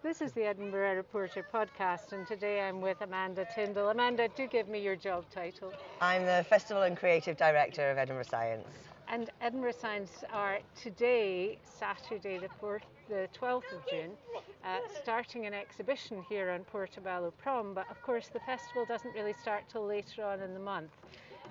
This is the Edinburgh Reporter podcast, and today I'm with Amanda Tyndall. Amanda, do give me your job title. I'm the Festival and Creative Director of Edinburgh Science. And Edinburgh Science are today, Saturday, the, 4th, the 12th of June, uh, starting an exhibition here on Portobello Prom. But of course, the festival doesn't really start till later on in the month.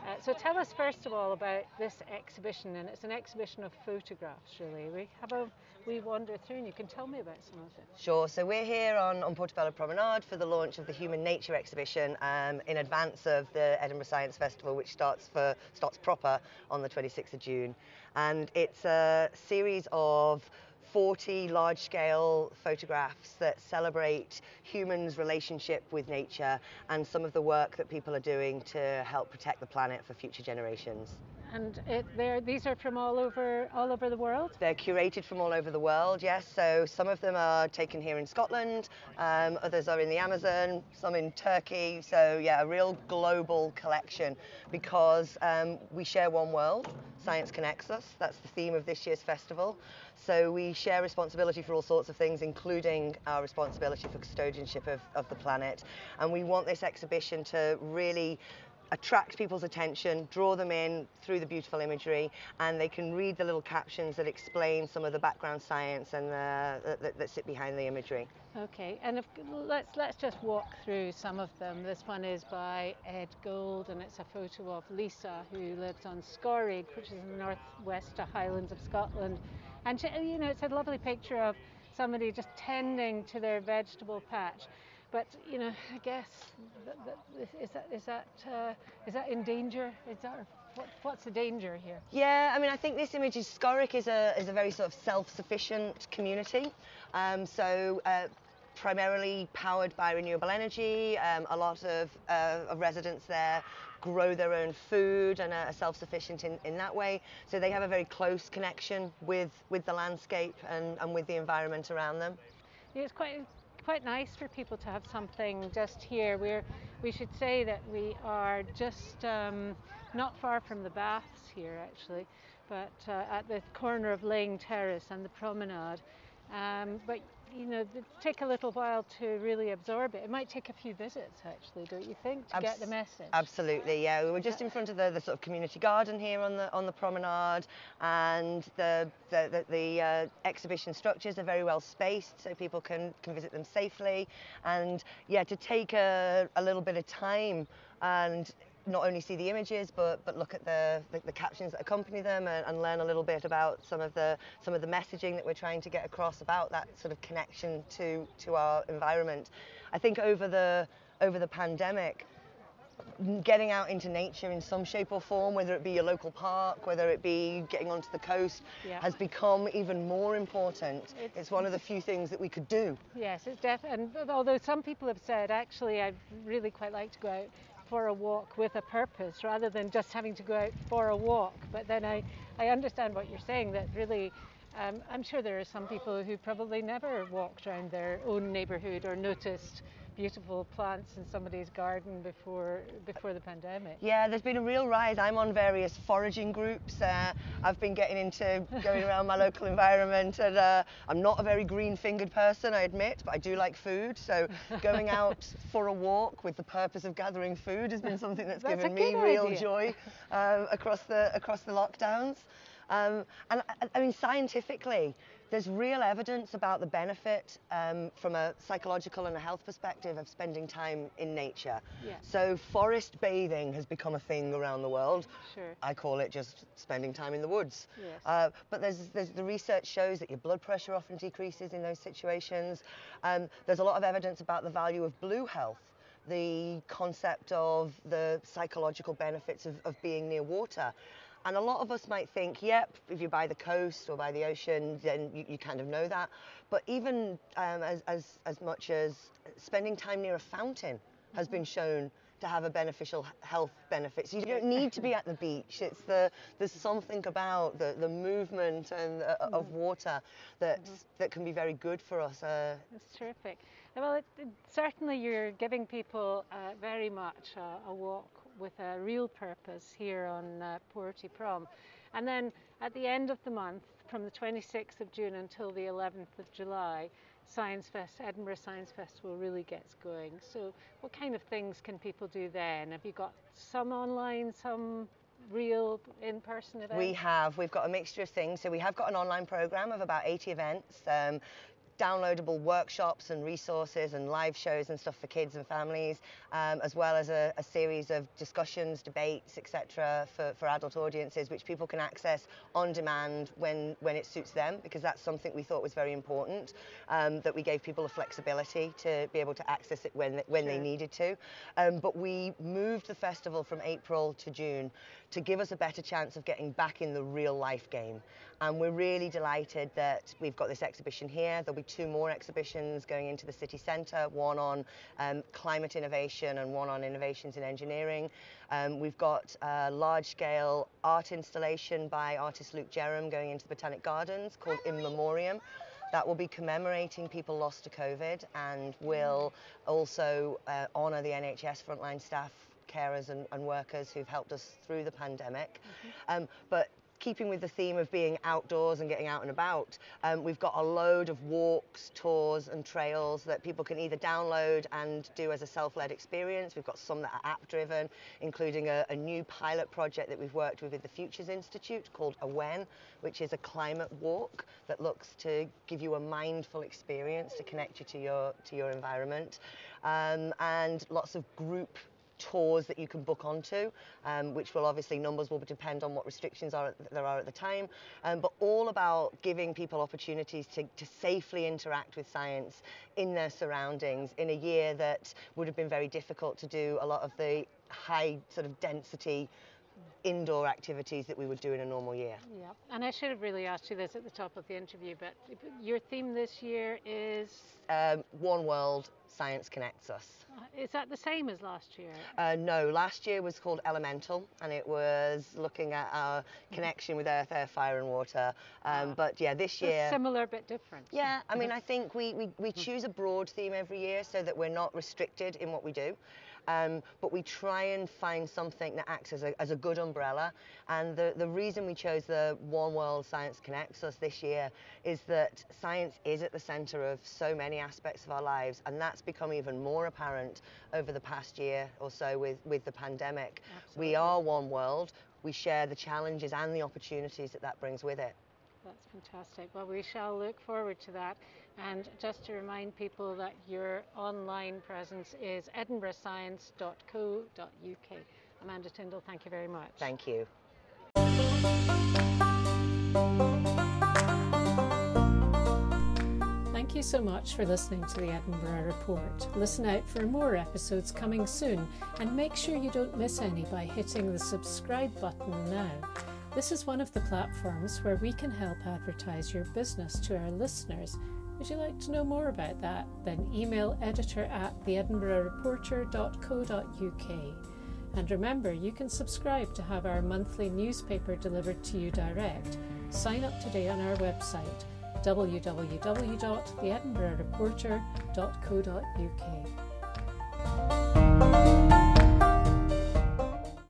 Uh, so tell us first of all about this exhibition, and it's an exhibition of photographs, really. We have a we wander through, and you can tell me about some of it. Sure. So we're here on, on Portobello Promenade for the launch of the Human Nature exhibition um, in advance of the Edinburgh Science Festival, which starts for starts proper on the 26th of June, and it's a series of 40 large scale photographs that celebrate humans' relationship with nature and some of the work that people are doing to help protect the planet for future generations. And it, these are from all over all over the world. They're curated from all over the world. Yes, so some of them are taken here in Scotland, um, others are in the Amazon, some in Turkey. So yeah, a real global collection because um, we share one world. Science connects us. That's the theme of this year's festival. So we share responsibility for all sorts of things, including our responsibility for custodianship of, of the planet. And we want this exhibition to really attract people's attention, draw them in through the beautiful imagery, and they can read the little captions that explain some of the background science and uh, the, that, that sit behind the imagery. Okay, and if, let's let's just walk through some of them. This one is by Ed Gold, and it's a photo of Lisa, who lives on Scoraig, which is in the northwest Highlands of Scotland, and she, you know it's a lovely picture of somebody just tending to their vegetable patch. But you know, I guess that, that, is that is that uh, is that in danger? Is that what, what's the danger here? Yeah, I mean, I think this image is Scoraig is a is a very sort of self-sufficient community. Um, so. Uh, primarily powered by renewable energy. Um, a lot of, uh, of residents there grow their own food and are self-sufficient in, in that way. So they have a very close connection with, with the landscape and, and with the environment around them. Yeah, it's quite quite nice for people to have something just here. We're, we should say that we are just um, not far from the baths here actually, but uh, at the corner of Laing Terrace and the promenade. Um, but you know, take a little while to really absorb it. It might take a few visits, actually, don't you think, to Abs- get the message? Absolutely, yeah. We were just in front of the, the sort of community garden here on the on the promenade, and the the, the, the uh, exhibition structures are very well spaced, so people can can visit them safely. And yeah, to take a, a little bit of time and not only see the images but but look at the the, the captions that accompany them and, and, learn a little bit about some of the some of the messaging that we're trying to get across about that sort of connection to to our environment. I think over the over the pandemic getting out into nature in some shape or form, whether it be your local park, whether it be getting onto the coast, yeah. has become even more important. It's, it's, one of the few things that we could do. Yes, it's definitely. And although some people have said, actually, I'd really quite like to go out for a walk with a purpose rather than just having to go out for a walk. But then I, I understand what you're saying that really, um, I'm sure there are some people who probably never walked around their own neighbourhood or noticed beautiful plants in somebody's garden before before the pandemic. Yeah, there's been a real rise. I'm on various foraging groups. Uh, I've been getting into going around my local environment, and uh, I'm not a very green-fingered person, I admit, but I do like food. So going out for a walk with the purpose of gathering food has been something that's, that's given me real idea. joy uh, across the across the lockdowns. Um, and I, I mean, scientifically, there's real evidence about the benefit um, from a psychological and a health perspective of spending time in nature. Yeah. So forest bathing has become a thing around the world. Sure. I call it just spending time in the woods. Yes. Uh, but there's, there's, the research shows that your blood pressure often decreases in those situations. Um, there's a lot of evidence about the value of blue health the concept of the psychological benefits of, of being near water. And a lot of us might think, yep, if you're by the coast or by the ocean, then you, you kind of know that. But even um, as, as, as much as spending time near a fountain has been shown to have a beneficial health benefit. So you don't need to be at the beach. It's the there's something about the, the movement and uh, mm-hmm. of water that mm-hmm. that can be very good for us. Uh, That's terrific. Well, it, it, certainly you're giving people uh, very much a walk with a real purpose here on uh, Porty Prom. And then at the end of the month, from the 26th of June until the 11th of July, Science Fest, Edinburgh Science Festival really gets going. So, what kind of things can people do then? Have you got some online, some real in-person events? We have. We've got a mixture of things. So we have got an online program of about 80 events. Um, downloadable workshops and resources and live shows and stuff for kids and families, um, as well as a, a, series of discussions, debates, etc., for, for adult audiences, which people can access on demand when, when it suits them, because that's something we thought was very important, um, that we gave people a flexibility to be able to access it when, when sure. they needed to. Um, but we moved the festival from April to June to give us a better chance of getting back in the real life game. And we're really delighted that we've got this exhibition here. There'll be two more exhibitions going into the city centre, one on um, climate innovation and one on innovations in engineering. Um, we've got a large-scale art installation by artist Luke Jerram going into the Botanic Gardens called In Memoriam that will be commemorating people lost to COVID and will also uh, honour the NHS frontline staff carers and, and, workers who've helped us through the pandemic. Mm -hmm. um, but keeping with the theme of being outdoors and getting out and about, um, we've got a load of walks, tours and trails that people can either download and do as a self-led experience. We've got some that are app-driven, including a, a, new pilot project that we've worked with with the Futures Institute called AWEN, which is a climate walk that looks to give you a mindful experience to connect you to your, to your environment. Um, and lots of group tours that you can book onto, um, which will obviously numbers will depend on what restrictions are there are at the time, um, but all about giving people opportunities to, to safely interact with science in their surroundings in a year that would have been very difficult to do a lot of the high sort of density indoor activities that we would do in a normal year. Yeah, and I should have really asked you this at the top of the interview, but your theme this year is? Um, One World, Science Connects Us. Uh, is that the same as last year? Uh, no, last year was called Elemental, and it was looking at our connection with earth, air, fire, and water. Um, ah. But yeah, this year. Similar but different. Yeah, I mean, I think we, we, we choose a broad theme every year so that we're not restricted in what we do. Um, but we try and find something that acts as a, as a good umbrella. And the, the reason we chose the One World Science Connects us this year is that science is at the center of so many aspects of our lives. And that's become even more apparent over the past year or so with, with the pandemic. Absolutely. We are one world. We share the challenges and the opportunities that that brings with it. That's fantastic. Well, we shall look forward to that. And just to remind people that your online presence is edinburghscience.co.uk. Amanda Tyndall, thank you very much. Thank you. You so much for listening to the Edinburgh Report. Listen out for more episodes coming soon and make sure you don't miss any by hitting the subscribe button now. This is one of the platforms where we can help advertise your business to our listeners would you like to know more about that? Then email editor at theedinburghreporter.co.uk. And remember, you can subscribe to have our monthly newspaper delivered to you direct. Sign up today on our website www.theedinburghreporter.co.uk.